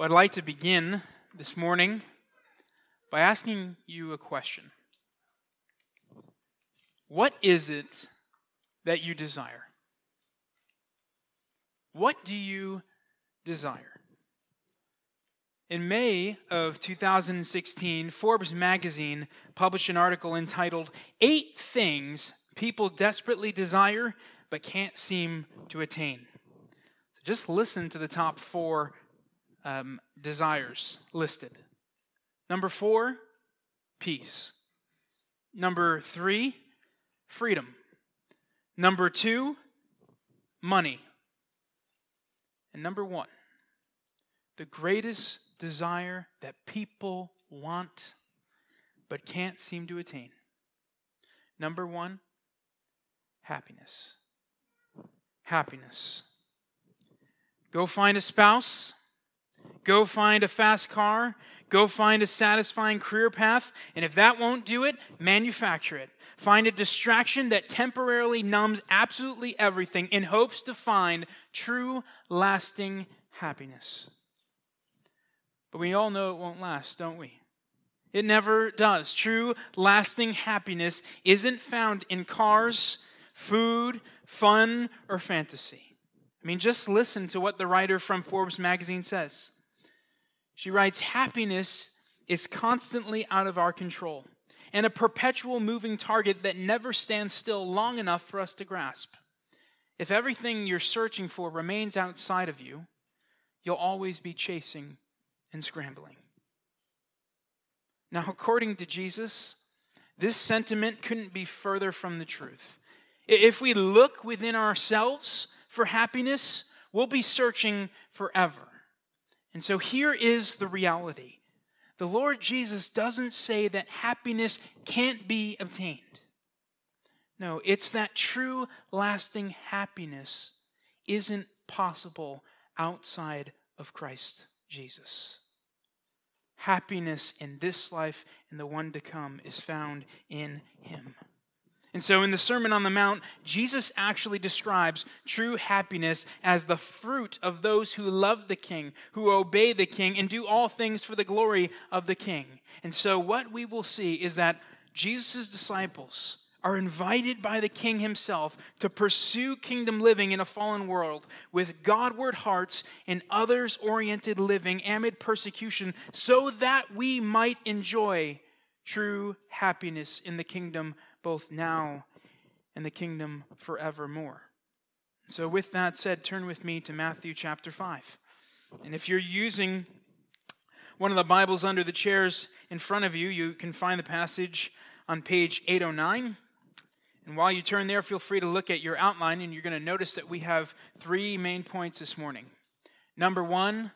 Well, I'd like to begin this morning by asking you a question. What is it that you desire? What do you desire? In May of 2016, Forbes magazine published an article entitled Eight Things People Desperately Desire but Can't Seem to Attain. Just listen to the top four um, desires listed. Number four, peace. Number three, freedom. Number two, money. And number one, the greatest desire that people want but can't seem to attain. Number one, happiness. Happiness. Go find a spouse Go find a fast car. Go find a satisfying career path. And if that won't do it, manufacture it. Find a distraction that temporarily numbs absolutely everything in hopes to find true, lasting happiness. But we all know it won't last, don't we? It never does. True, lasting happiness isn't found in cars, food, fun, or fantasy. I mean, just listen to what the writer from Forbes magazine says. She writes Happiness is constantly out of our control and a perpetual moving target that never stands still long enough for us to grasp. If everything you're searching for remains outside of you, you'll always be chasing and scrambling. Now, according to Jesus, this sentiment couldn't be further from the truth. If we look within ourselves for happiness, we'll be searching forever. And so here is the reality the Lord Jesus doesn't say that happiness can't be obtained. No, it's that true, lasting happiness isn't possible outside of Christ Jesus. Happiness in this life and the one to come is found in Him. And so in the Sermon on the Mount, Jesus actually describes true happiness as the fruit of those who love the King, who obey the King, and do all things for the glory of the King. And so what we will see is that Jesus' disciples are invited by the King himself to pursue kingdom living in a fallen world with Godward hearts and others oriented living amid persecution so that we might enjoy true happiness in the kingdom both now and the kingdom forevermore. So, with that said, turn with me to Matthew chapter 5. And if you're using one of the Bibles under the chairs in front of you, you can find the passage on page 809. And while you turn there, feel free to look at your outline, and you're going to notice that we have three main points this morning. Number one,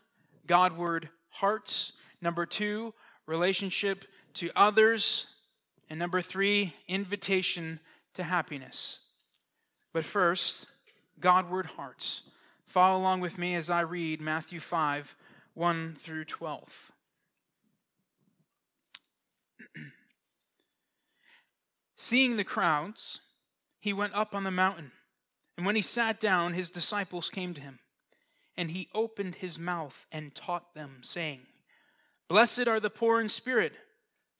Godward hearts. Number two, relationship to others. And number three, invitation to happiness. But first, Godward hearts. Follow along with me as I read Matthew 5 1 through 12. Seeing the crowds, he went up on the mountain. And when he sat down, his disciples came to him. And he opened his mouth and taught them, saying, Blessed are the poor in spirit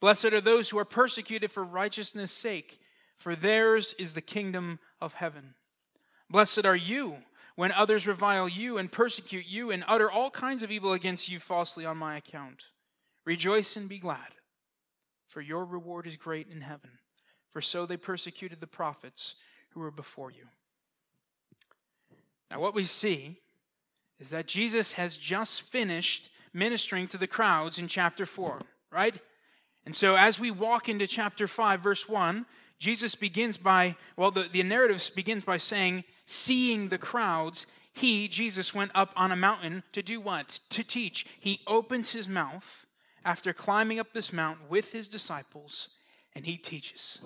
Blessed are those who are persecuted for righteousness' sake, for theirs is the kingdom of heaven. Blessed are you when others revile you and persecute you and utter all kinds of evil against you falsely on my account. Rejoice and be glad, for your reward is great in heaven, for so they persecuted the prophets who were before you. Now, what we see is that Jesus has just finished ministering to the crowds in chapter 4, right? And so, as we walk into chapter 5, verse 1, Jesus begins by, well, the, the narrative begins by saying, seeing the crowds, He, Jesus, went up on a mountain to do what? To teach. He opens his mouth after climbing up this mountain with his disciples, and he teaches.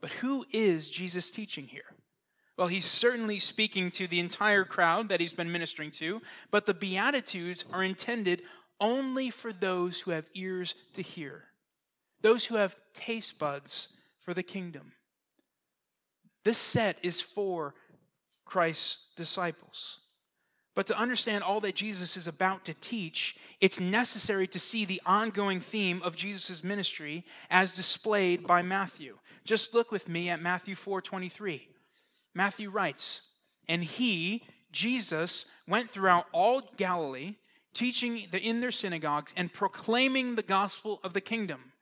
But who is Jesus teaching here? Well, he's certainly speaking to the entire crowd that he's been ministering to, but the Beatitudes are intended only for those who have ears to hear, those who have taste buds for the kingdom. This set is for Christ's disciples. But to understand all that Jesus is about to teach, it's necessary to see the ongoing theme of Jesus' ministry as displayed by Matthew. Just look with me at Matthew 4:23. Matthew writes, "And he, Jesus, went throughout all Galilee, teaching in their synagogues and proclaiming the gospel of the kingdom,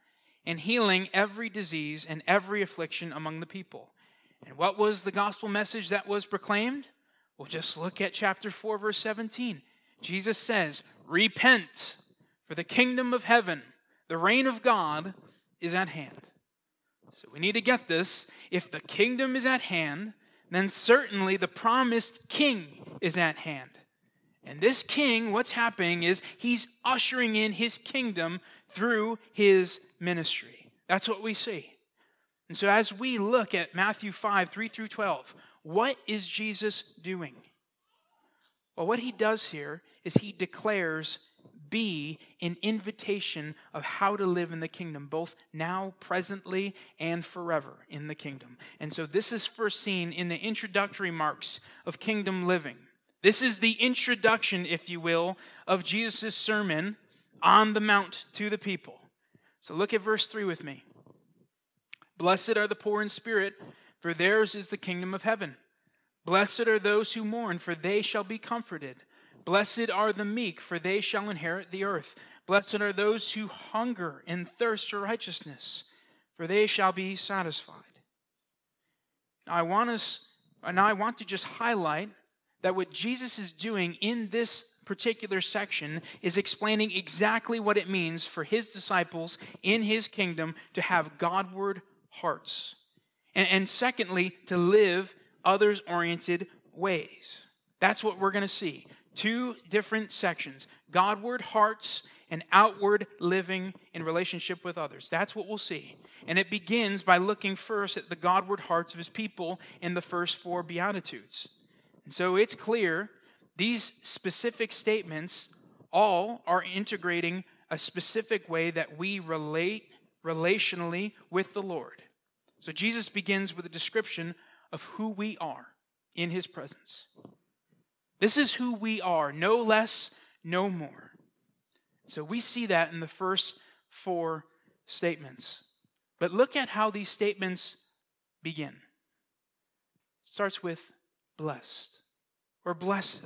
and healing every disease and every affliction among the people." And what was the gospel message that was proclaimed? Well, just look at chapter 4, verse 17. Jesus says, Repent, for the kingdom of heaven, the reign of God, is at hand. So we need to get this. If the kingdom is at hand, then certainly the promised king is at hand. And this king, what's happening is he's ushering in his kingdom through his ministry. That's what we see. And so as we look at Matthew 5, 3 through 12, what is Jesus doing? Well, what he does here is he declares be an invitation of how to live in the kingdom, both now, presently, and forever in the kingdom. And so this is first seen in the introductory marks of kingdom living. This is the introduction, if you will, of Jesus' sermon on the mount to the people. So look at verse 3 with me. Blessed are the poor in spirit for theirs is the kingdom of heaven. Blessed are those who mourn, for they shall be comforted. Blessed are the meek, for they shall inherit the earth. Blessed are those who hunger and thirst for righteousness, for they shall be satisfied. Now, I want us, and I want to just highlight that what Jesus is doing in this particular section is explaining exactly what it means for his disciples in his kingdom to have Godward hearts. And, and secondly, to live others oriented ways. That's what we're going to see. Two different sections Godward hearts and outward living in relationship with others. That's what we'll see. And it begins by looking first at the Godward hearts of his people in the first four Beatitudes. And so it's clear these specific statements all are integrating a specific way that we relate relationally with the Lord. So Jesus begins with a description of who we are in his presence. This is who we are, no less, no more. So we see that in the first four statements. But look at how these statements begin. It starts with blessed or blessed.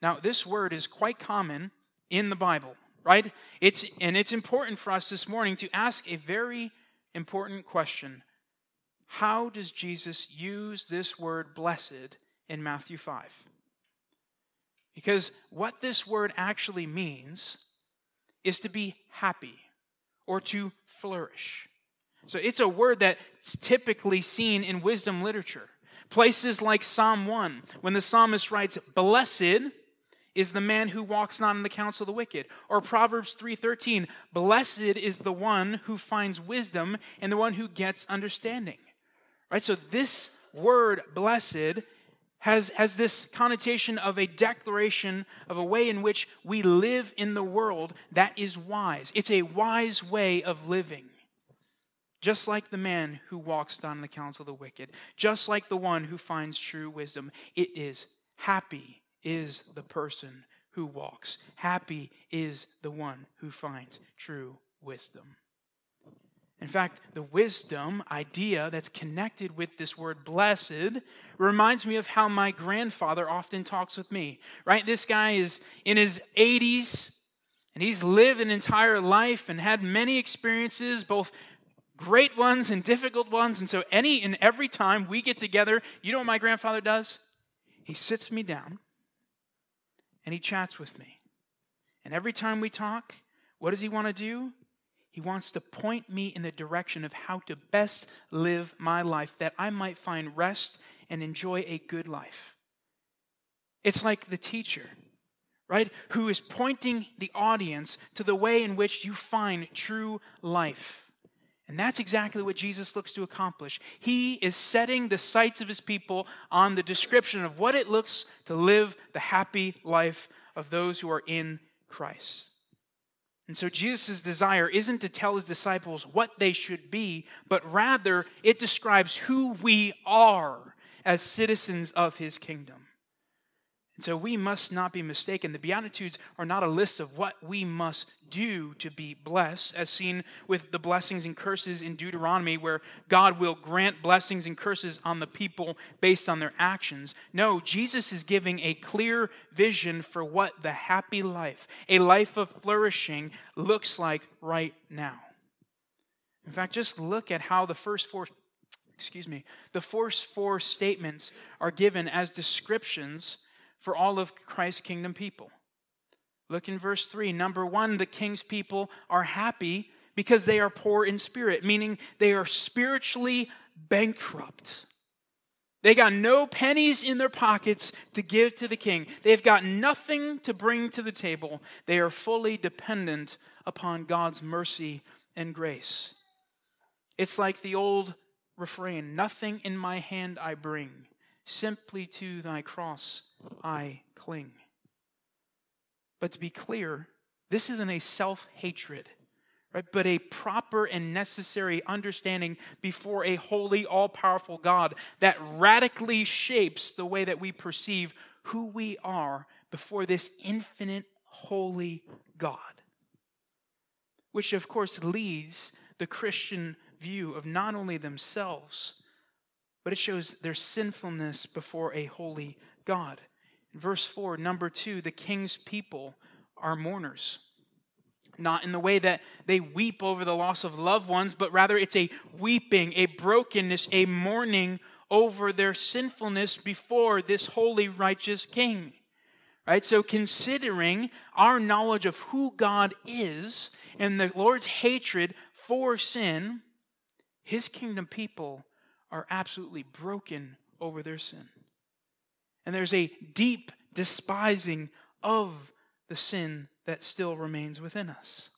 Now, this word is quite common in the Bible, right? It's and it's important for us this morning to ask a very important question How does Jesus use this word blessed in Matthew 5? Because what this word actually means is to be happy or to flourish. So it's a word that's typically seen in wisdom literature. Places like Psalm 1, when the psalmist writes, Blessed is the man who walks not in the counsel of the wicked. Or proverbs 3.13 blessed is the one who finds wisdom and the one who gets understanding. Right? So this word blessed has, has this connotation of a declaration of a way in which we live in the world that is wise. It's a wise way of living just like the man who walks down the counsel of the wicked just like the one who finds true wisdom it is happy is the person who walks. Happy is the one who finds true wisdom. In fact, the wisdom idea that's connected with this word blessed reminds me of how my grandfather often talks with me, right? This guy is in his 80s and he's lived an entire life and had many experiences, both great ones and difficult ones. And so, any and every time we get together, you know what my grandfather does? He sits me down and he chats with me. And every time we talk, what does he want to do? He wants to point me in the direction of how to best live my life that I might find rest and enjoy a good life. It's like the teacher, right? Who is pointing the audience to the way in which you find true life. And that's exactly what Jesus looks to accomplish. He is setting the sights of his people on the description of what it looks to live the happy life of those who are in Christ. And so Jesus' desire isn't to tell his disciples what they should be, but rather it describes who we are as citizens of his kingdom. So we must not be mistaken. The Beatitudes are not a list of what we must do to be blessed, as seen with the blessings and curses in Deuteronomy, where God will grant blessings and curses on the people based on their actions. No, Jesus is giving a clear vision for what the happy life, a life of flourishing, looks like right now. In fact, just look at how the first four excuse me, the first four statements are given as descriptions for all of Christ's kingdom people. Look in verse 3. Number one, the king's people are happy because they are poor in spirit, meaning they are spiritually bankrupt. They got no pennies in their pockets to give to the king. They've got nothing to bring to the table. They are fully dependent upon God's mercy and grace. It's like the old refrain Nothing in my hand I bring, simply to thy cross I cling. But to be clear, this isn't a self hatred, right? But a proper and necessary understanding before a holy, all powerful God that radically shapes the way that we perceive who we are before this infinite, holy God. Which, of course, leads the Christian view of not only themselves, but it shows their sinfulness before a holy God. Verse 4, number 2, the king's people are mourners. Not in the way that they weep over the loss of loved ones, but rather it's a weeping, a brokenness, a mourning over their sinfulness before this holy, righteous king. Right? So, considering our knowledge of who God is and the Lord's hatred for sin, his kingdom people are absolutely broken over their sin. And there's a deep despising of the sin that still remains within us.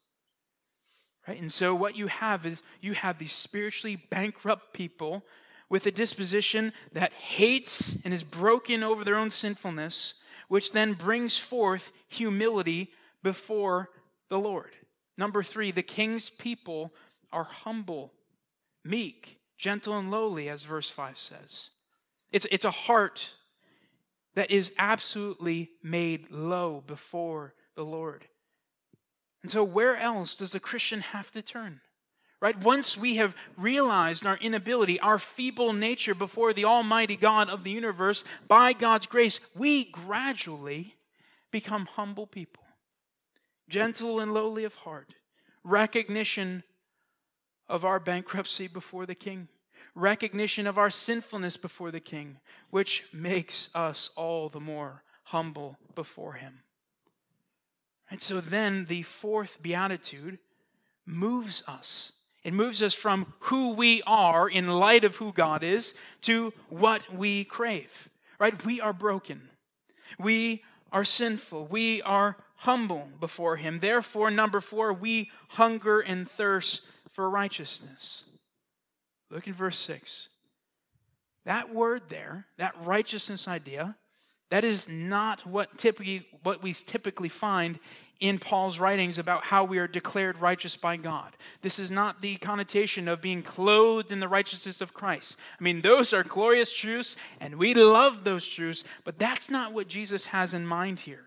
Right? And so what you have is you have these spiritually bankrupt people with a disposition that hates and is broken over their own sinfulness, which then brings forth humility before the Lord. Number three, the king's people are humble, meek, gentle, and lowly, as verse 5 says. It's, it's a heart that is absolutely made low before the Lord. And so, where else does a Christian have to turn? Right? Once we have realized our inability, our feeble nature before the Almighty God of the universe, by God's grace, we gradually become humble people, gentle and lowly of heart, recognition of our bankruptcy before the King recognition of our sinfulness before the King, which makes us all the more humble before Him. And so then the fourth beatitude moves us. It moves us from who we are in light of who God is to what we crave. Right? We are broken. We are sinful. We are humble before Him. Therefore, number four, we hunger and thirst for righteousness. Look in verse 6. That word there, that righteousness idea, that is not what typically what we typically find in Paul's writings about how we are declared righteous by God. This is not the connotation of being clothed in the righteousness of Christ. I mean, those are glorious truths, and we love those truths, but that's not what Jesus has in mind here.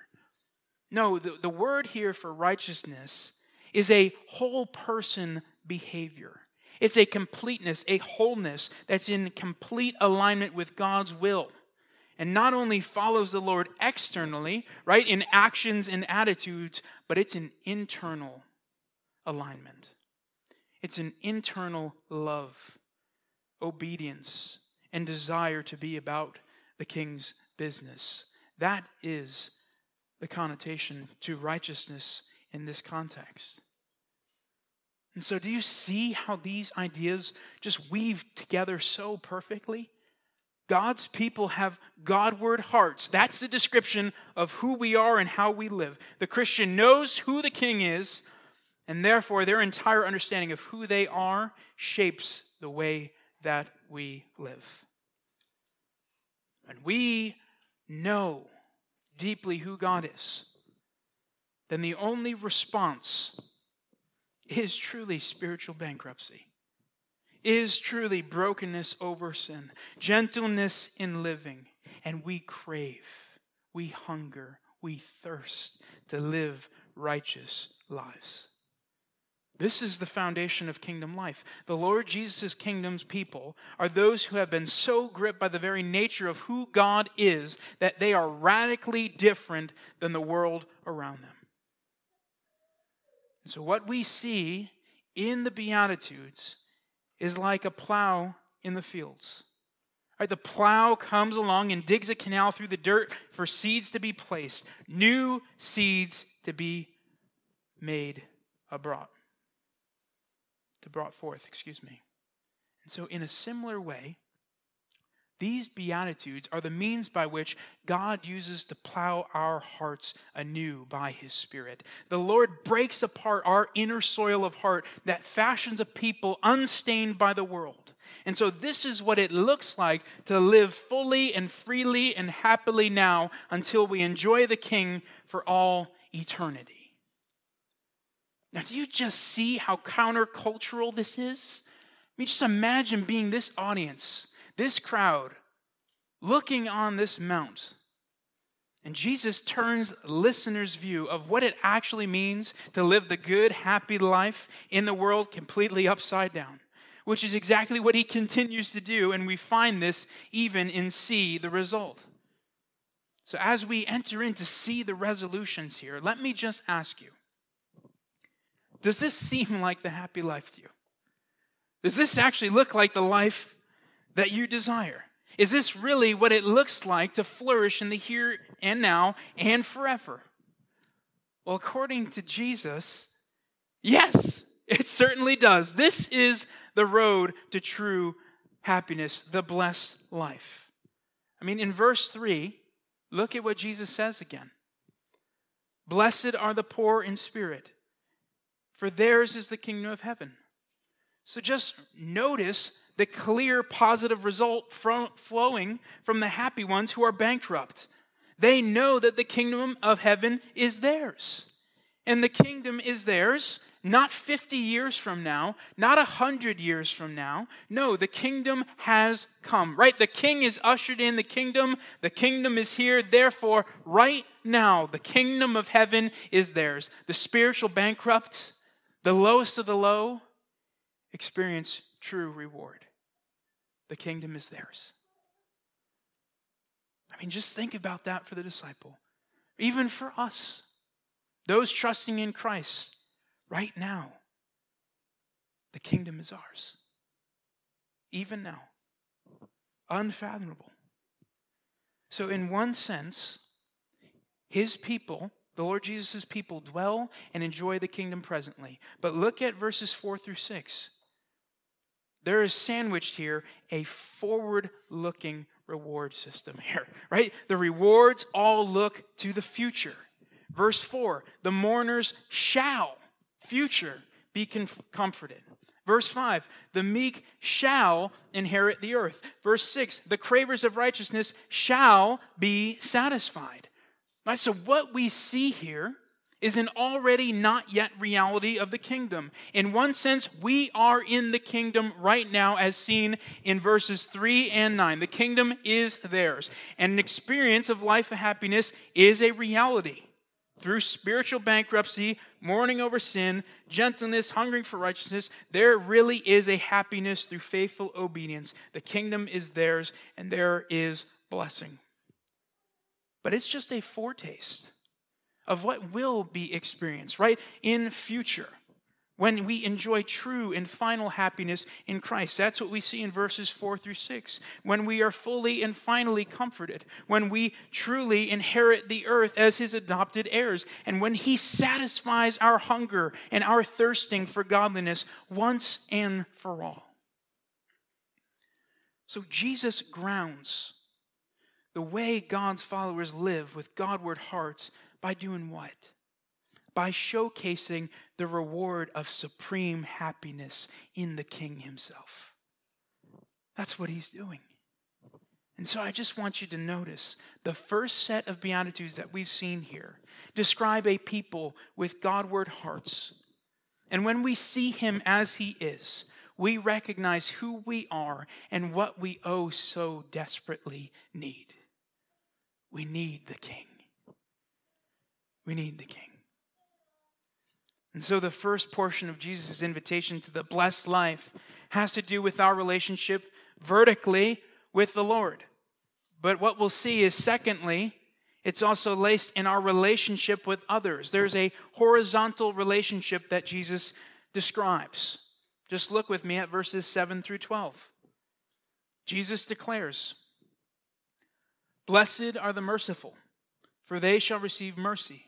No, the, the word here for righteousness is a whole person behavior. It's a completeness, a wholeness that's in complete alignment with God's will. And not only follows the Lord externally, right, in actions and attitudes, but it's an internal alignment. It's an internal love, obedience, and desire to be about the king's business. That is the connotation to righteousness in this context. And so, do you see how these ideas just weave together so perfectly? God's people have Godward hearts. That's the description of who we are and how we live. The Christian knows who the king is, and therefore their entire understanding of who they are shapes the way that we live. And we know deeply who God is, then the only response is truly spiritual bankruptcy, is truly brokenness over sin, gentleness in living, and we crave, we hunger, we thirst to live righteous lives. This is the foundation of kingdom life. The Lord Jesus' kingdom's people are those who have been so gripped by the very nature of who God is that they are radically different than the world around them. And so, what we see in the Beatitudes is like a plow in the fields. Right, the plow comes along and digs a canal through the dirt for seeds to be placed, new seeds to be made abroad to brought forth, excuse me. And so, in a similar way, these Beatitudes are the means by which God uses to plow our hearts anew by His Spirit. The Lord breaks apart our inner soil of heart that fashions a people unstained by the world. And so, this is what it looks like to live fully and freely and happily now until we enjoy the King for all eternity. Now, do you just see how countercultural this is? I mean, just imagine being this audience, this crowd, looking on this mount. And Jesus turns listeners' view of what it actually means to live the good, happy life in the world completely upside down, which is exactly what he continues to do. And we find this even in see the result. So, as we enter in to see the resolutions here, let me just ask you does this seem like the happy life to you? Does this actually look like the life that you desire? Is this really what it looks like to flourish in the here and now and forever? Well, according to Jesus, yes, it certainly does. This is the road to true happiness, the blessed life. I mean, in verse 3, look at what Jesus says again Blessed are the poor in spirit for theirs is the kingdom of heaven. So just notice the clear positive result from, flowing from the happy ones who are bankrupt. They know that the kingdom of heaven is theirs. And the kingdom is theirs not 50 years from now, not 100 years from now. No, the kingdom has come, right? The king is ushered in the kingdom. The kingdom is here. Therefore, right now, the kingdom of heaven is theirs. The spiritual bankrupt, the lowest of the low experience true reward. The kingdom is theirs. I mean, just think about that for the disciple. Even for us, those trusting in Christ right now, the kingdom is ours. Even now. Unfathomable. So, in one sense, his people the Lord Jesus' people dwell and enjoy the kingdom presently. But look at verses 4 through 6. There is sandwiched here a forward looking reward system here, right? The rewards all look to the future. Verse 4 the mourners shall, future, be comforted. Verse 5, the meek shall inherit the earth. Verse 6, the cravers of righteousness shall be satisfied. Right, so what we see here is an already not yet reality of the kingdom. In one sense, we are in the kingdom right now, as seen in verses 3 and 9. The kingdom is theirs, and an experience of life of happiness is a reality. Through spiritual bankruptcy, mourning over sin, gentleness, hungering for righteousness, there really is a happiness through faithful obedience. The kingdom is theirs, and there is blessing but it's just a foretaste of what will be experienced, right? In future, when we enjoy true and final happiness in Christ. That's what we see in verses 4 through 6. When we are fully and finally comforted, when we truly inherit the earth as his adopted heirs, and when he satisfies our hunger and our thirsting for godliness once and for all. So Jesus grounds the way God's followers live with Godward hearts by doing what? By showcasing the reward of supreme happiness in the King himself. That's what he's doing. And so I just want you to notice the first set of Beatitudes that we've seen here describe a people with Godward hearts. And when we see him as he is, we recognize who we are and what we oh so desperately need. We need the King. We need the King. And so the first portion of Jesus' invitation to the blessed life has to do with our relationship vertically with the Lord. But what we'll see is, secondly, it's also laced in our relationship with others. There's a horizontal relationship that Jesus describes. Just look with me at verses 7 through 12. Jesus declares, Blessed are the merciful, for they shall receive mercy.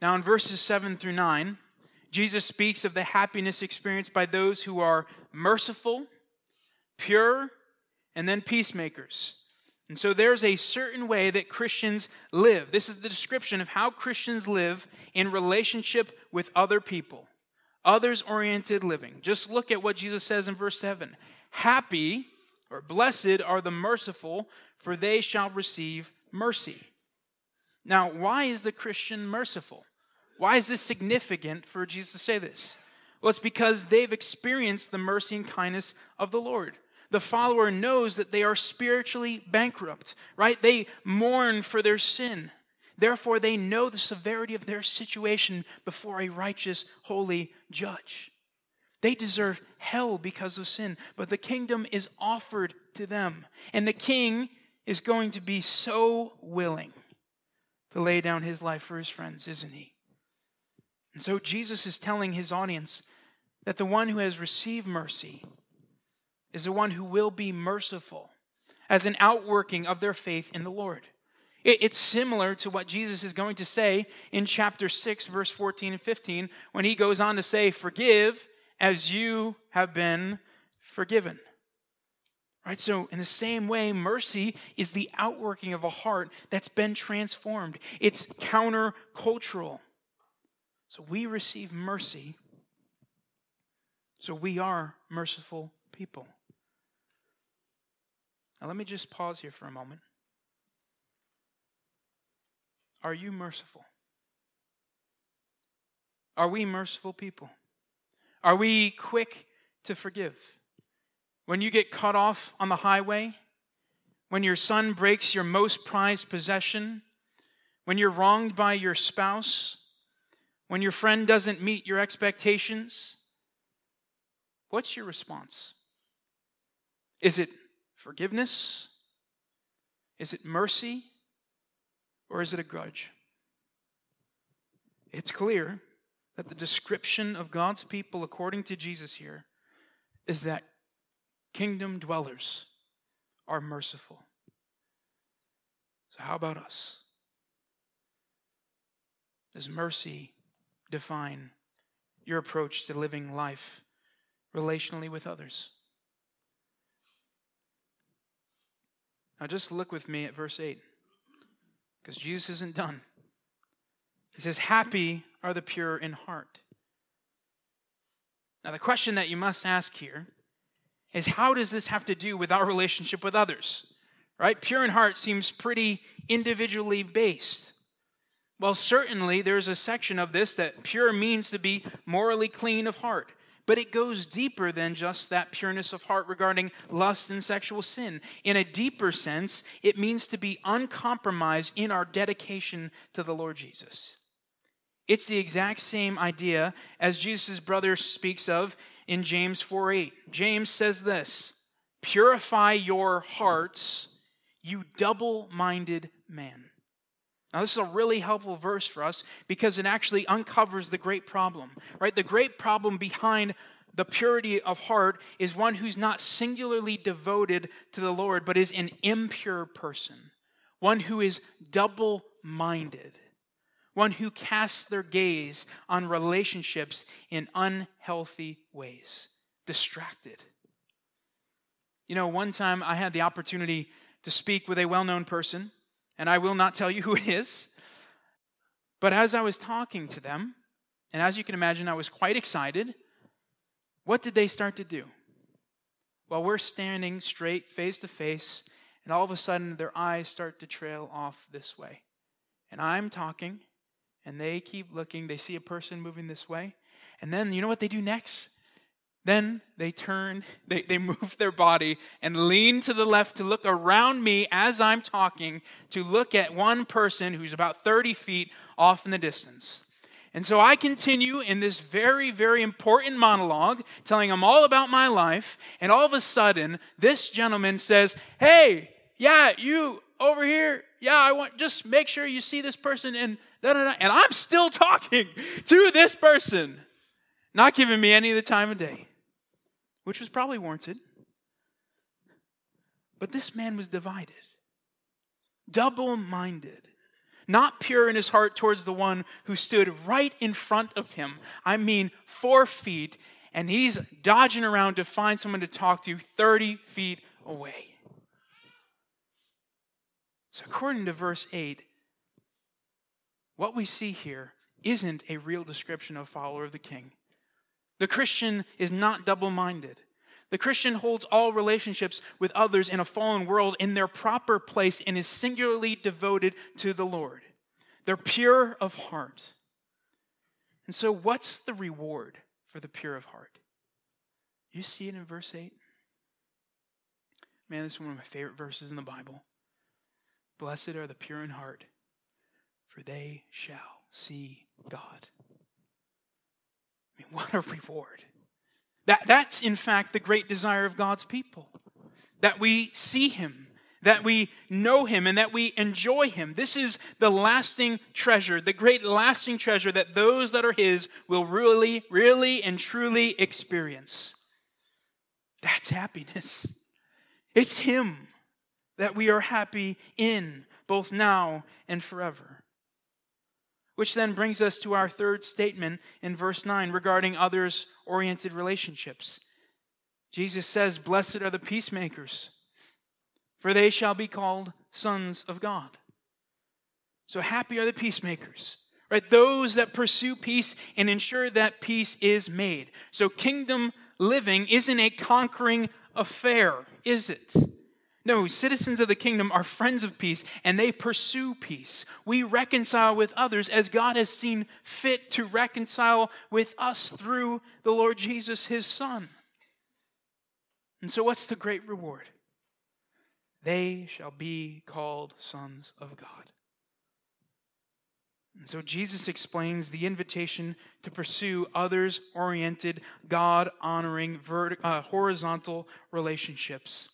Now, in verses 7 through 9, Jesus speaks of the happiness experienced by those who are merciful pure, and then peacemakers. And so there's a certain way that Christians live. This is the description of how Christians live in relationship with other people, others oriented living. Just look at what Jesus says in verse 7 Happy or blessed are the merciful, for they shall receive mercy. Now, why is the Christian merciful? Why is this significant for Jesus to say this? Well, it's because they've experienced the mercy and kindness of the Lord the follower knows that they are spiritually bankrupt, right? They mourn for their sin. Therefore, they know the severity of their situation before a righteous, holy judge. They deserve hell because of sin, but the kingdom is offered to them. And the king is going to be so willing to lay down his life for his friends, isn't he? And so Jesus is telling his audience that the one who has received mercy is the one who will be merciful as an outworking of their faith in the Lord. It's similar to what Jesus is going to say in chapter 6, verse 14 and 15, when he goes on to say, Forgive as you have been forgiven. Right? So, in the same way, mercy is the outworking of a heart that's been transformed. It's countercultural. So, we receive mercy. So, we are merciful people. Now, let me just pause here for a moment. Are you merciful? Are we merciful people? Are we quick to forgive? When you get cut off on the highway, when your son breaks your most prized possession, when you're wronged by your spouse, when your friend doesn't meet your expectations, what's your response? Is it forgiveness? Is it mercy? Or is it a grudge? It's clear that the description of God's people, according to Jesus here, is that kingdom dwellers are merciful. So, how about us? Does mercy define your approach to living life relationally with others? Now just look with me at verse 8, because Jesus isn't done. He says, Happy are the pure in heart. Now, the question that you must ask here is how does this have to do with our relationship with others? Right? Pure in heart seems pretty individually based. Well, certainly there's a section of this that pure means to be morally clean of heart. But it goes deeper than just that pureness of heart regarding lust and sexual sin. In a deeper sense, it means to be uncompromised in our dedication to the Lord Jesus. It's the exact same idea as Jesus' brother speaks of in James 4 8. James says this Purify your hearts, you double minded man. Now, this is a really helpful verse for us because it actually uncovers the great problem, right? The great problem behind the purity of heart is one who's not singularly devoted to the Lord, but is an impure person, one who is double minded, one who casts their gaze on relationships in unhealthy ways, distracted. You know, one time I had the opportunity to speak with a well known person, and I will not tell you who it is. But as I was talking to them, and as you can imagine, I was quite excited, what did they start to do? Well, we're standing straight, face to face, and all of a sudden their eyes start to trail off this way. And I'm talking, and they keep looking. They see a person moving this way. And then you know what they do next? Then they turn, they, they move their body and lean to the left to look around me as I'm talking to look at one person who's about 30 feet off in the distance. And so I continue in this very, very important monologue, telling them all about my life. And all of a sudden, this gentleman says, Hey, yeah, you over here. Yeah, I want just make sure you see this person. And, da, da, da. and I'm still talking to this person, not giving me any of the time of day which was probably warranted. But this man was divided, double minded, not pure in his heart towards the one who stood right in front of him. I mean, four feet, and he's dodging around to find someone to talk to 30 feet away. So, according to verse 8, what we see here isn't a real description of follower of the king. The Christian is not double minded. The Christian holds all relationships with others in a fallen world in their proper place and is singularly devoted to the Lord. They're pure of heart. And so, what's the reward for the pure of heart? You see it in verse 8? Man, this is one of my favorite verses in the Bible. Blessed are the pure in heart, for they shall see God. Mean, what a reward. That, that's, in fact, the great desire of God's people that we see Him, that we know Him, and that we enjoy Him. This is the lasting treasure, the great lasting treasure that those that are His will really, really, and truly experience. That's happiness. It's Him that we are happy in, both now and forever. Which then brings us to our third statement in verse 9 regarding others oriented relationships. Jesus says, Blessed are the peacemakers, for they shall be called sons of God. So happy are the peacemakers, right? Those that pursue peace and ensure that peace is made. So kingdom living isn't a conquering affair, is it? No, citizens of the kingdom are friends of peace and they pursue peace. We reconcile with others as God has seen fit to reconcile with us through the Lord Jesus, his Son. And so, what's the great reward? They shall be called sons of God. And so, Jesus explains the invitation to pursue others oriented, God honoring, vert- uh, horizontal relationships.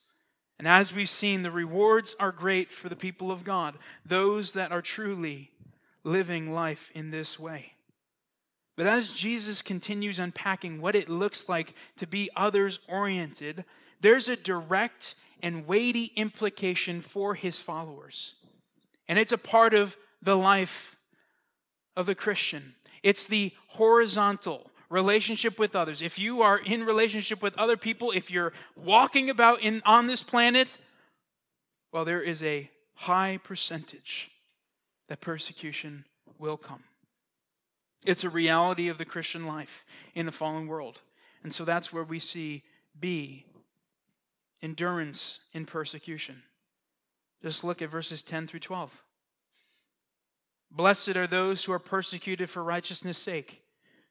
And as we've seen, the rewards are great for the people of God, those that are truly living life in this way. But as Jesus continues unpacking what it looks like to be others oriented, there's a direct and weighty implication for his followers. And it's a part of the life of the Christian. It's the horizontal relationship with others, if you are in relationship with other people, if you're walking about in, on this planet, well, there is a high percentage that persecution will come. It's a reality of the Christian life in the fallen world. And so that's where we see B, endurance in persecution. Just look at verses 10 through 12. Blessed are those who are persecuted for righteousness' sake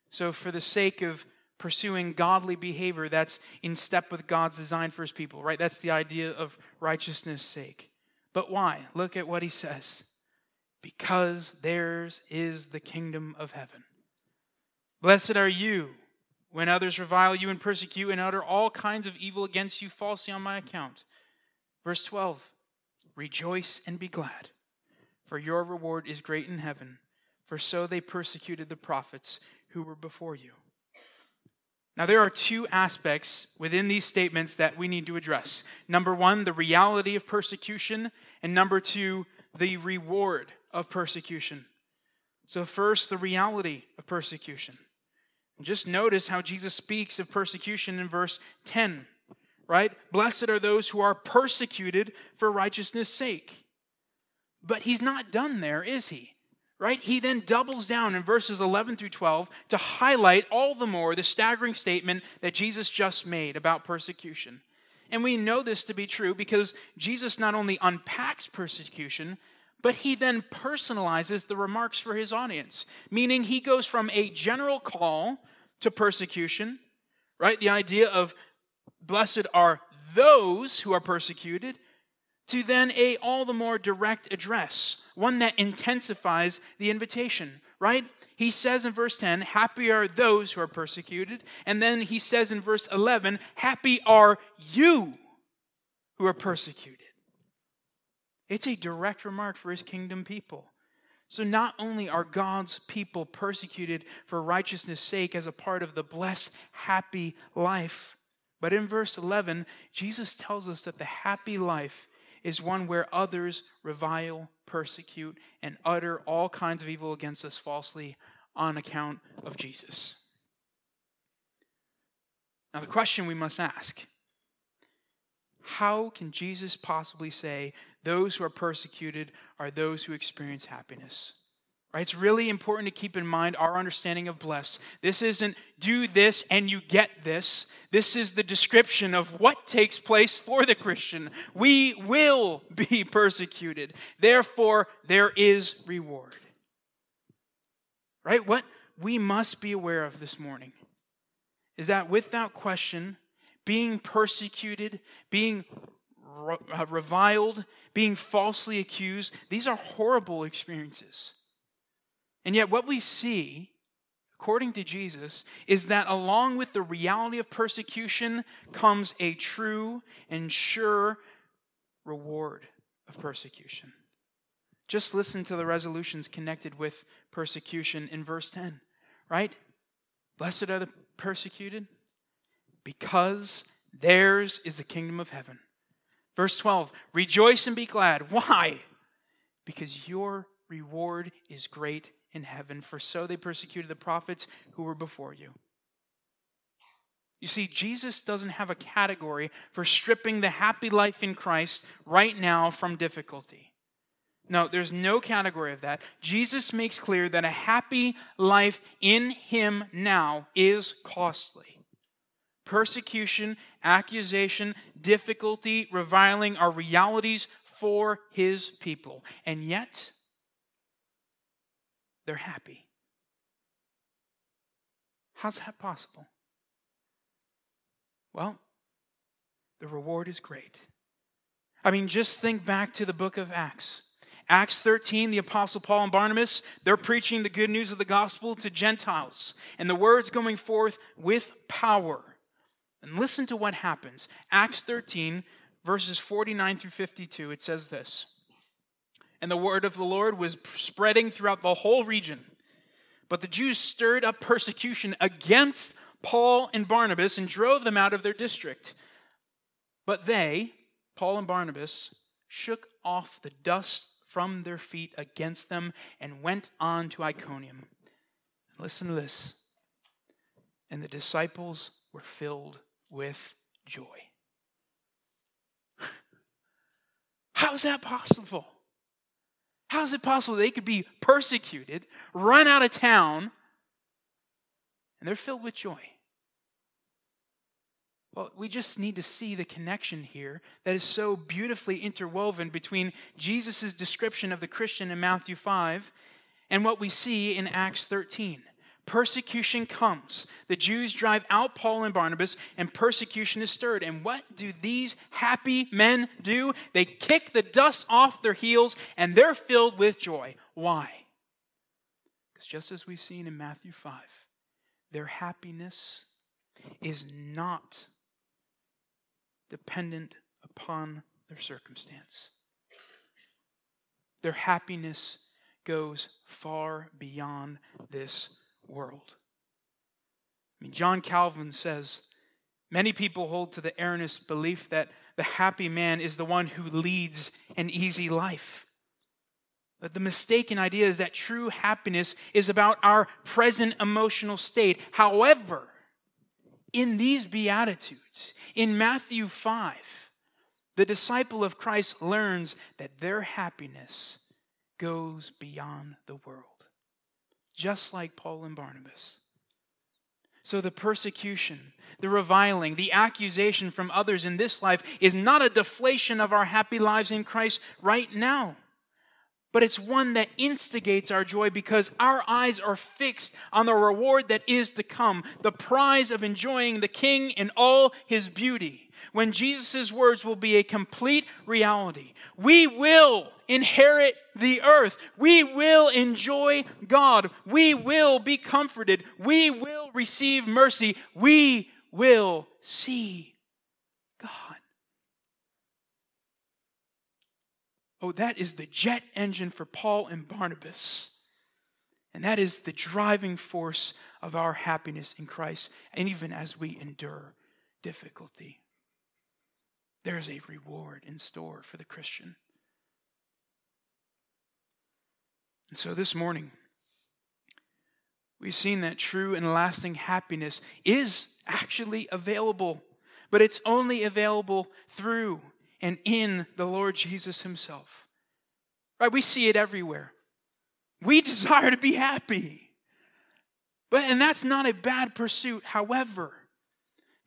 so, for the sake of pursuing godly behavior that's in step with God's design for his people, right? That's the idea of righteousness' sake. But why? Look at what he says. Because theirs is the kingdom of heaven. Blessed are you when others revile you and persecute and utter all kinds of evil against you falsely on my account. Verse 12 Rejoice and be glad, for your reward is great in heaven, for so they persecuted the prophets who were before you. Now, there are two aspects within these statements that we need to address. Number one, the reality of persecution, and number two, the reward of persecution. So, first, the reality of persecution. Just notice how Jesus speaks of persecution in verse 10, right? Blessed are those who are persecuted for righteousness' sake. But he's not done there, is he? Right? He then doubles down in verses 11 through 12 to highlight all the more the staggering statement that Jesus just made about persecution. And we know this to be true because Jesus not only unpacks persecution, but he then personalizes the remarks for his audience, meaning he goes from a general call to persecution, right? The idea of blessed are those who are persecuted, to then a all the more direct address, one that intensifies the invitation, right? He says in verse 10, Happy are those who are persecuted. And then he says in verse 11, Happy are you who are persecuted. It's a direct remark for his kingdom people. So, not only are God's people persecuted for righteousness' sake as a part of the blessed, happy life, but in verse 11, Jesus tells us that the happy life is one where others revile, persecute, and utter all kinds of evil against us falsely on account of Jesus. Now, the question we must ask how can Jesus possibly say those who are persecuted are those who experience happiness? Right? It's really important to keep in mind our understanding of bless. This isn't do this and you get this. This is the description of what takes place for the Christian. We will be persecuted. Therefore, there is reward. Right? What we must be aware of this morning is that without question, being persecuted, being uh, reviled, being falsely accused, these are horrible experiences. And yet, what we see, according to Jesus, is that along with the reality of persecution comes a true and sure reward of persecution. Just listen to the resolutions connected with persecution in verse 10, right? Blessed are the persecuted because theirs is the kingdom of heaven. Verse 12, rejoice and be glad. Why? Because your reward is great in heaven, for so they persecuted the prophets who were before you. You see, Jesus doesn't have a category for stripping the happy life in Christ right now from difficulty. No, there's no category of that. Jesus makes clear that a happy life in Him now is costly. Persecution, accusation, difficulty, reviling are realities for his people. And yet, they're happy. How's that possible? Well, the reward is great. I mean, just think back to the book of Acts. Acts 13, the Apostle Paul and Barnabas, they're preaching the good news of the gospel to Gentiles, and the word's going forth with power. And listen to what happens. Acts 13, verses 49 through 52, it says this And the word of the Lord was spreading throughout the whole region. But the Jews stirred up persecution against Paul and Barnabas and drove them out of their district. But they, Paul and Barnabas, shook off the dust from their feet against them and went on to Iconium. Listen to this. And the disciples were filled with joy. How's that possible? How is it possible they could be persecuted, run out of town, and they're filled with joy? Well, we just need to see the connection here that is so beautifully interwoven between Jesus' description of the Christian in Matthew 5 and what we see in Acts 13 persecution comes. The Jews drive out Paul and Barnabas, and persecution is stirred. And what do these happy men do? They kick the dust off their heels, and they're filled with joy. Why? Because just as we've seen in Matthew 5, their happiness is not dependent upon their circumstance. Their happiness goes far beyond this world. I mean, John Calvin says many people hold to the erroneous belief that the happy man is the one who leads an easy life. But the mistaken idea is that true happiness is about our present emotional state. However, in these Beatitudes, in Matthew 5, the disciple of Christ learns that their happiness goes beyond the world, just like Paul and Barnabas. So, the persecution, the reviling, the accusation from others in this life is not a deflation of our happy lives in Christ right now, but it's one that instigates our joy because our eyes are fixed on the reward that is to come, the prize of enjoying the King in all his beauty when Jesus' words will be a complete reality. We will inherit the earth. We will enjoy God. We will be comforted. We will receive mercy. We will see God. Oh, that is the jet engine for Paul and Barnabas. And that is the driving force of our happiness in Christ, and even as we endure difficulty. There's a reward in store for the Christian. And so this morning, we've seen that true and lasting happiness is actually available, but it's only available through and in the Lord Jesus Himself. Right? We see it everywhere. We desire to be happy. But and that's not a bad pursuit. However,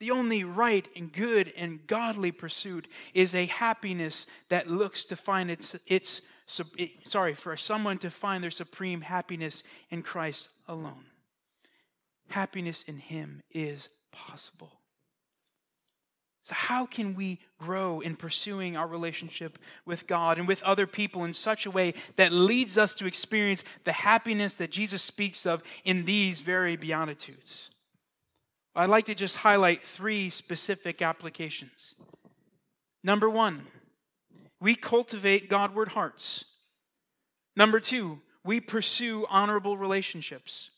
the only right and good and godly pursuit is a happiness that looks to find its, its sorry, for someone to find their supreme happiness in Christ alone. Happiness in Him is possible. So, how can we grow in pursuing our relationship with God and with other people in such a way that leads us to experience the happiness that Jesus speaks of in these very Beatitudes? I'd like to just highlight three specific applications. Number one, we cultivate Godward hearts. Number two, we pursue honorable relationships.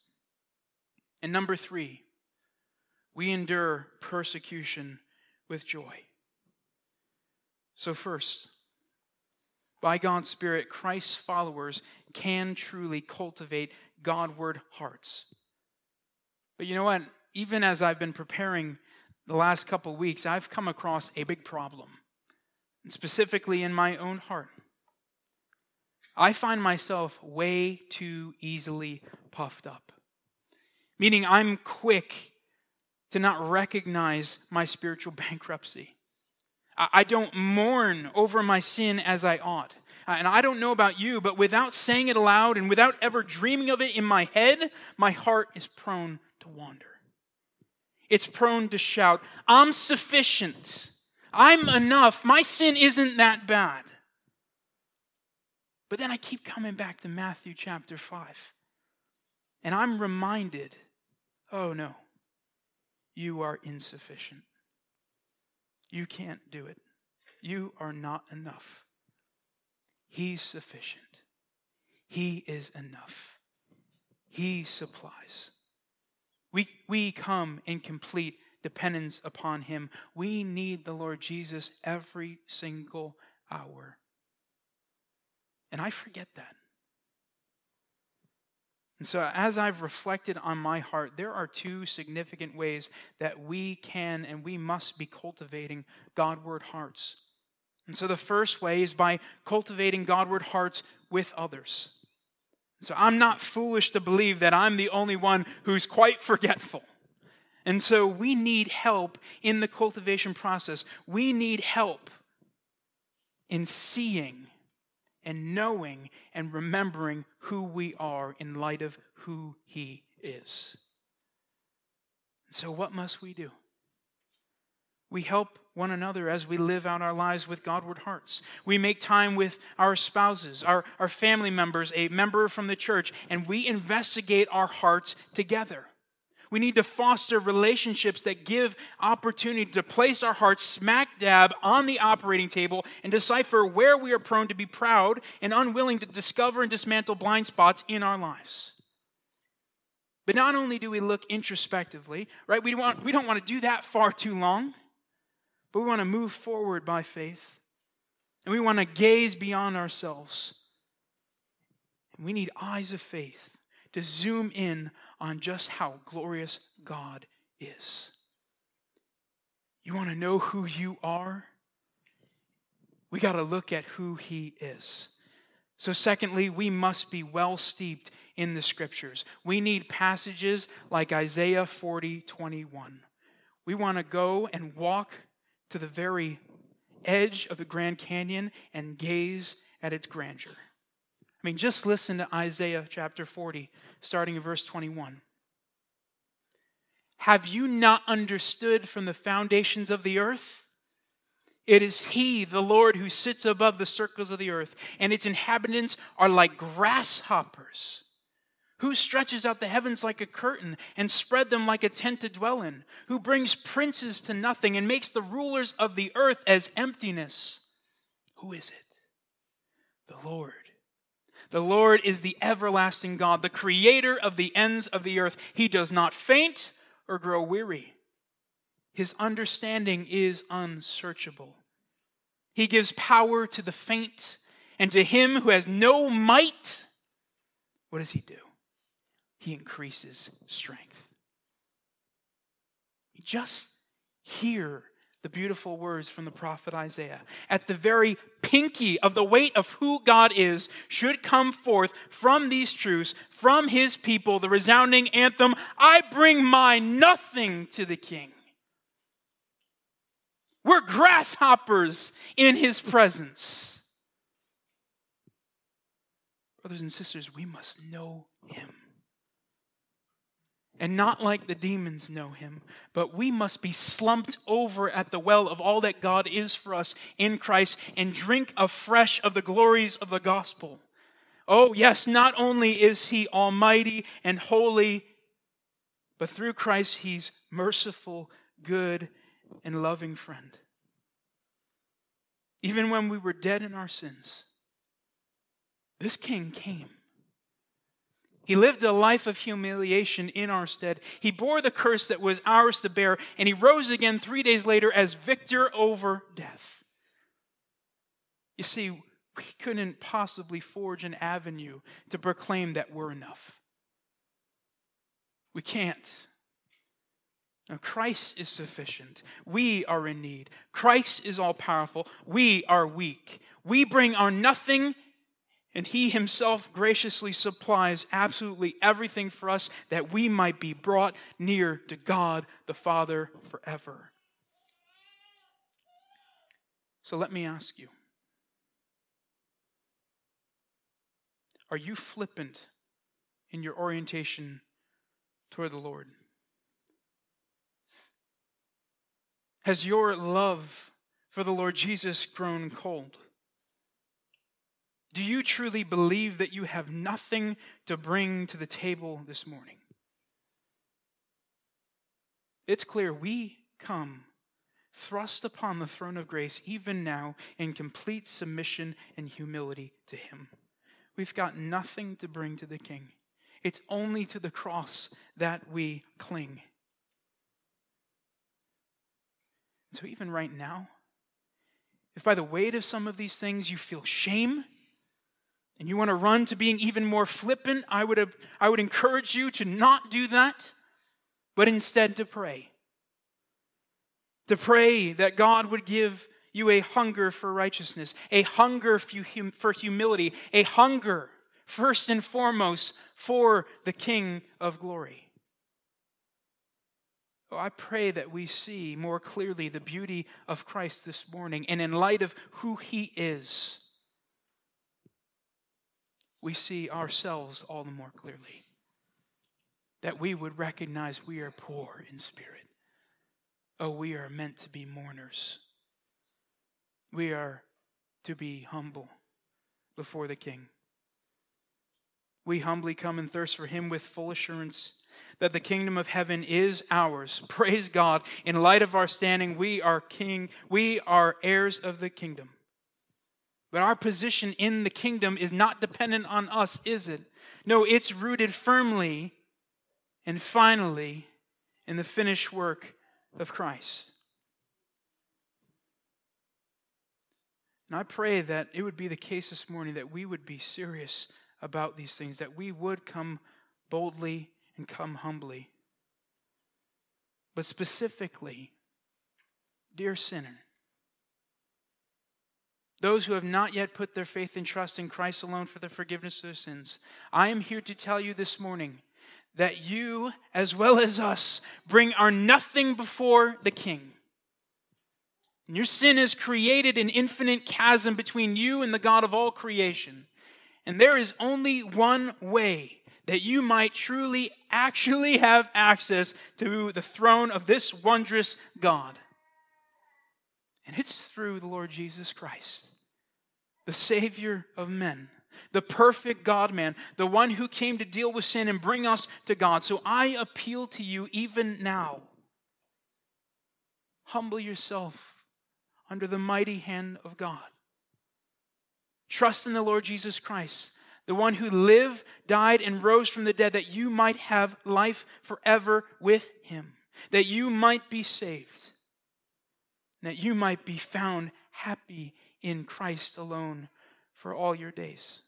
And number three, we endure persecution with joy. So, first, by God's Spirit, Christ's followers can truly cultivate Godward hearts. But you know what? even as I've been preparing the last couple weeks, I've come across a big problem, and specifically in my own heart. I find myself way too easily puffed up, meaning I'm quick to not recognize my spiritual bankruptcy. I don't mourn over my sin as I ought. Uh, and I don't know about you, but without saying it aloud and without ever dreaming of it in my head, my heart is prone to wander it's prone to shout, I'm sufficient. I'm enough. My sin isn't that bad. But then I keep coming back to Matthew chapter 5. And I'm reminded oh no, you are insufficient. You can't do it. You are not enough. He's sufficient. He is enough. He supplies. We, we come in complete dependence upon Him. We need the Lord Jesus every single hour. And I forget that. And so, as I've reflected on my heart, there are two significant ways that we can and we must be cultivating Godward hearts. And so, the first way is by cultivating Godward hearts with others. So I'm not foolish to believe that I'm the only one who's quite forgetful. And so we need help in the cultivation process. We need help in seeing and knowing and remembering who we are in light of who He is. So, what must we do? We help one another as we live out our lives with Godward hearts. We make time with our spouses, our, our family members, a member from the church, and we investigate our hearts together. We need to foster relationships that give opportunity to place our hearts smack dab on the operating table and decipher where we are prone to be proud and unwilling to discover and dismantle blind spots in our lives. But not only do we look introspectively, right? We, want, we don't want to do that far too long, but we want to move forward by faith. And we want to gaze beyond ourselves. And we need eyes of faith to zoom in on just how glorious God is. You want to know who you are? We got to look at who He is. So, secondly, we must be well steeped in the scriptures. We need passages like Isaiah 40 21. We want to go and walk to the very edge of the Grand Canyon and gaze at its grandeur. I mean, just listen to Isaiah chapter 40, starting in verse 21. Have you not understood from the foundations of the earth? It is He, the Lord, who sits above the circles of the earth, and its inhabitants are like grasshoppers. Who stretches out the heavens like a curtain and spread them like a tent to dwell in? Who brings princes to nothing and makes the rulers of the earth as emptiness? Who is it? The Lord. The Lord is the everlasting God, the creator of the ends of the earth. He does not faint or grow weary. His understanding is unsearchable. He gives power to the faint, and to him who has no might, what does he do? He increases strength. Just hear the beautiful words from the prophet Isaiah. At the very pinky of the weight of who God is should come forth from these truths, from his people, the resounding anthem I bring my nothing to the king. We're grasshoppers in his presence. Brothers and sisters, we must know him and not like the demons know him, but we must be slumped over at the well of all that God is for us in Christ and drink afresh of the glories of the gospel. Oh, yes, not only is he almighty and holy, but through Christ he's merciful, good, and loving friend. Even when we were dead in our sins, this king came he lived a life of humiliation in our stead. He bore the curse that was ours to bear, and he rose again three days later as victor over death. You see, we couldn't possibly forge an avenue to proclaim that we're enough. We can't. Now, Christ is sufficient. We are in need. Christ is all powerful. We are weak. We bring our nothing and he himself graciously supplies absolutely everything for us that we might be brought near to God the Father forever. So let me ask you Are you flippant in your orientation toward the Lord? Has your love for the Lord Jesus grown cold? Do you truly believe that you have nothing to bring to the table this morning? It's clear we come thrust upon the throne of grace even now in complete submission and humility to Him. We've got nothing to bring to the King. It's only to the cross that we cling. So, even right now, if by the weight of some of these things you feel shame, and you want to run to being even more flippant, I would, I would encourage you to not do that, but instead to pray. To pray that God would give you a hunger for righteousness, a hunger for humility, a hunger, first and foremost, for the King of glory. Oh, I pray that we see more clearly the beauty of Christ this morning, and in light of who he is, we see ourselves all the more clearly. That we would recognize we are poor in spirit. Oh, we are meant to be mourners. We are to be humble before the King. we humbly come and thirst for him with full assurance that the kingdom of heaven is ours. Praise God. In light of our standing, we are king, we are heirs of the kingdom. But our position in the kingdom is not dependent on us, is it? No, it's rooted firmly and finally in the finished work of Christ. And I pray that it would be the case this morning that we would be serious about these things, that we would come boldly and come humbly. But specifically, dear sinner, those who have not yet put their faith and trust in Christ alone for the forgiveness of their sins, I am here to tell you this morning that you, as well as us, bring our nothing before the King. And your sin has created an infinite chasm between you and the God of all creation. And there is only one way that you might truly, actually have access to the throne of this wondrous God. And it's through the Lord Jesus Christ, the Savior of men, the perfect God man, the one who came to deal with sin and bring us to God. So I appeal to you even now. Humble yourself under the mighty hand of God. Trust in the Lord Jesus Christ, the one who lived, died, and rose from the dead, that you might have life forever with him, that you might be saved, that you might be found happy in Christ alone for all your days.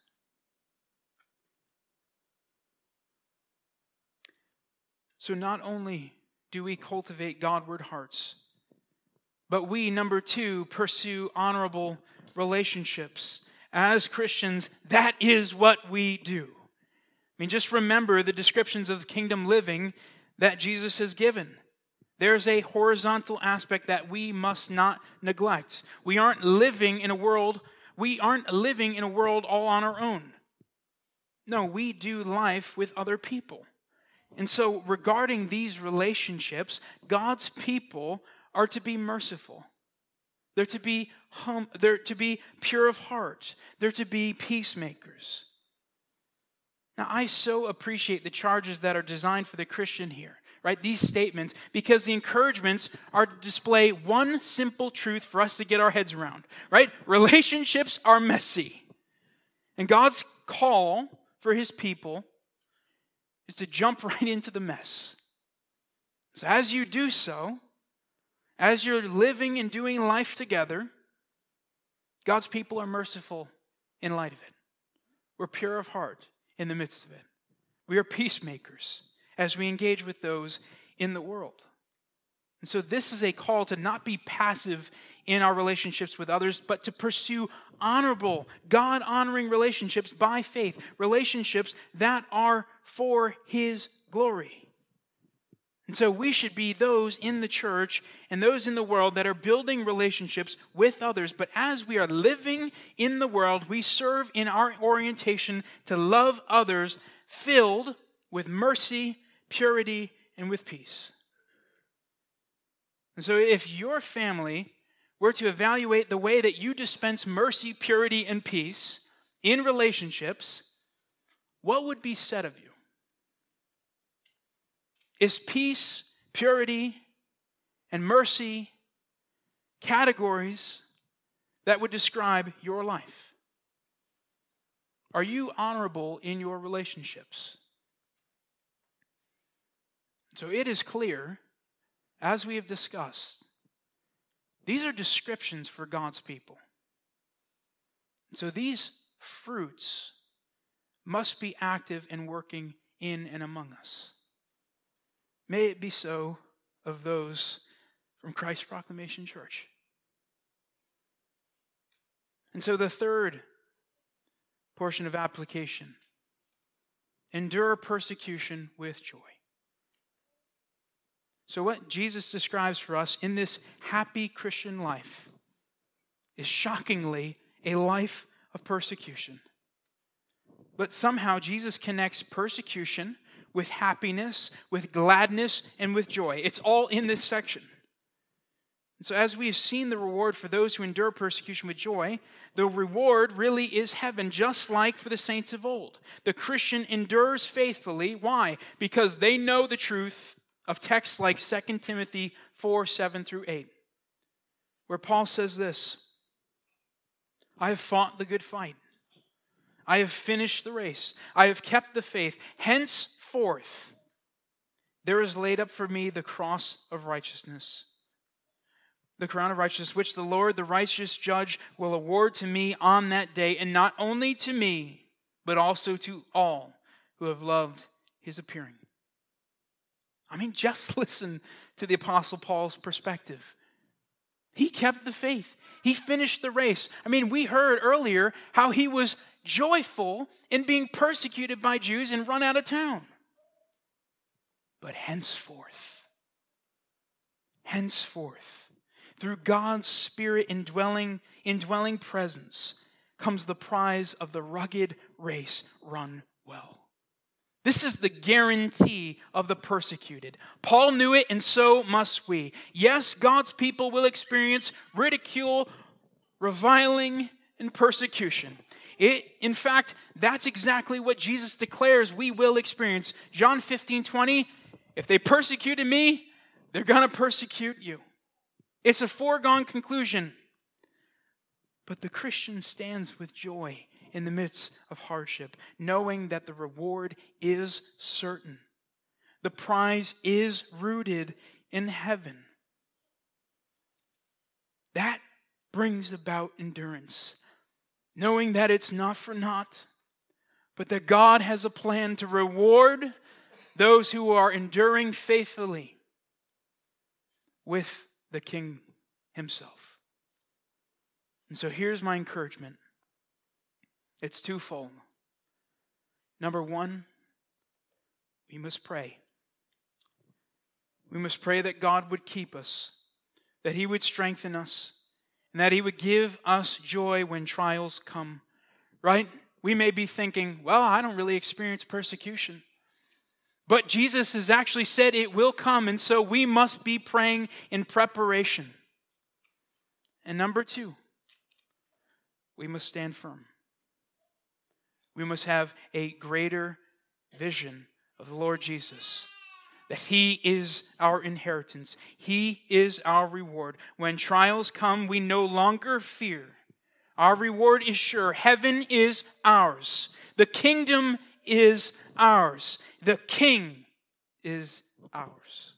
So, not only do we cultivate Godward hearts, but we, number two, pursue honorable relationships as Christians, that is what we do. I mean, just remember the descriptions of kingdom living that Jesus has given. There's a horizontal aspect that we must not neglect. We aren't living in a world, we aren't living in a world all on our own. No, we do life with other people. And so, regarding these relationships, God's people are to be merciful. They're to be hum, they're to be pure of heart. They're to be peacemakers. Now, I so appreciate the charges that are designed for the Christian here, right? These statements, because the encouragements are to display one simple truth for us to get our heads around, right? Relationships are messy. And God's call for his people is to jump right into the mess. So, as you do so, as you're living and doing life together, God's people are merciful in light of it. We're pure of heart in the midst of it. We are peacemakers as we engage with those in the world. And so, this is a call to not be passive in our relationships with others, but to pursue honorable, God honoring relationships by faith, relationships that are for His glory. And so we should be those in the church and those in the world that are building relationships with others. But as we are living in the world, we serve in our orientation to love others filled with mercy, purity, and with peace. And so if your family were to evaluate the way that you dispense mercy, purity, and peace in relationships, what would be said of you? Is peace, purity, and mercy categories that would describe your life? Are you honorable in your relationships? So it is clear, as we have discussed, these are descriptions for God's people. So these fruits must be active and working in and among us. May it be so of those from Christ Proclamation Church. And so the third portion of application endure persecution with joy. So, what Jesus describes for us in this happy Christian life is shockingly a life of persecution. But somehow Jesus connects persecution with happiness, with gladness, and with joy. It's all in this section. And so, as we have seen the reward for those who endure persecution with joy, the reward really is heaven, just like for the saints of old. The Christian endures faithfully. Why? Because they know the truth of texts like 2 Timothy 4 7 through 8, where Paul says this I have fought the good fight. I have finished the race. I have kept the faith. Henceforth, there is laid up for me the cross of righteousness, the crown of righteousness, which the Lord, the righteous judge, will award to me on that day, and not only to me, but also to all who have loved his appearing. I mean, just listen to the Apostle Paul's perspective. He kept the faith. He finished the race. I mean, we heard earlier how he was joyful in being persecuted by Jews and run out of town. But henceforth, henceforth, through God's Spirit indwelling, indwelling presence, comes the prize of the rugged race run well. This is the guarantee of the persecuted. Paul knew it, and so must we. Yes, God's people will experience ridicule, reviling, and persecution. It, in fact, that's exactly what Jesus declares we will experience. John 15, 20, if they persecuted me, they're going to persecute you. It's a foregone conclusion. But the Christian stands with joy in the midst of hardship, knowing that the reward is certain. The prize is rooted in heaven. That brings about endurance, knowing that it's not for naught, but that God has a plan to reward those who are enduring faithfully with the King Himself. And so here's my encouragement it's twofold. Number one, we must pray. We must pray that God would keep us, that He would strengthen us, and that He would give us joy when trials come. Right? We may be thinking, well, I don't really experience persecution. But Jesus has actually said it will come, and so we must be praying in preparation. And number two, we must stand firm. We must have a greater vision of the Lord Jesus. That He is our inheritance. He is our reward. When trials come, we no longer fear. Our reward is sure. Heaven is ours. The kingdom is ours. The King is ours.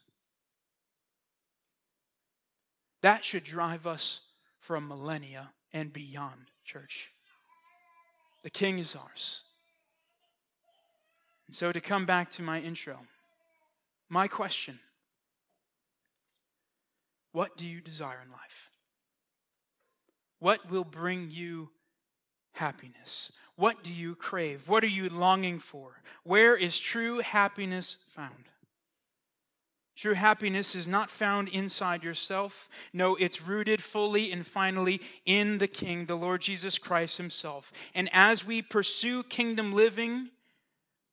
That should drive us for a millennia and beyond, church. The king is ours. And so, to come back to my intro, my question What do you desire in life? What will bring you happiness? What do you crave? What are you longing for? Where is true happiness found? True happiness is not found inside yourself. No, it's rooted fully and finally in the King, the Lord Jesus Christ Himself. And as we pursue kingdom living,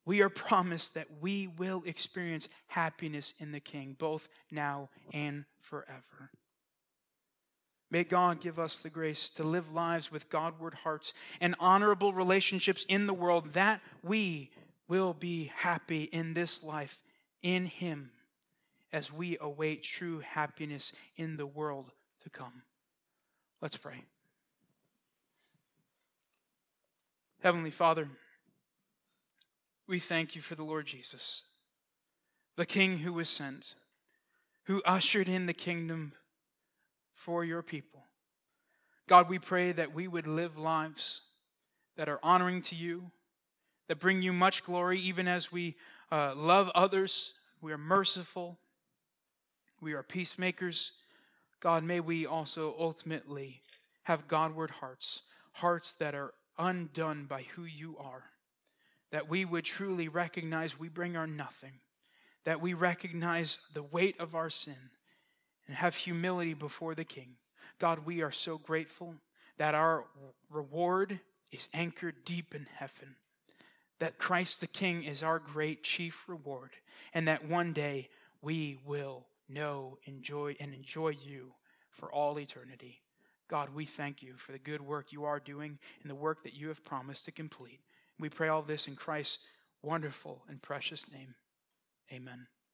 we are promised that we will experience happiness in the King, both now and forever. May God give us the grace to live lives with Godward hearts and honorable relationships in the world that we will be happy in this life in Him as we await true happiness in the world to come. Let's pray. Heavenly Father, we thank you for the Lord Jesus, the King who was sent, who ushered in the kingdom for your people. God, we pray that we would live lives that are honoring to you, that bring you much glory, even as we uh, love others, we are merciful, we are peacemakers. God, may we also ultimately have Godward hearts, hearts that are undone by who you are. That we would truly recognize we bring our nothing, that we recognize the weight of our sin, and have humility before the King. God, we are so grateful that our reward is anchored deep in heaven, that Christ the King is our great chief reward, and that one day we will know, enjoy, and enjoy you for all eternity. God, we thank you for the good work you are doing and the work that you have promised to complete. We pray all this in Christ's wonderful and precious name. Amen.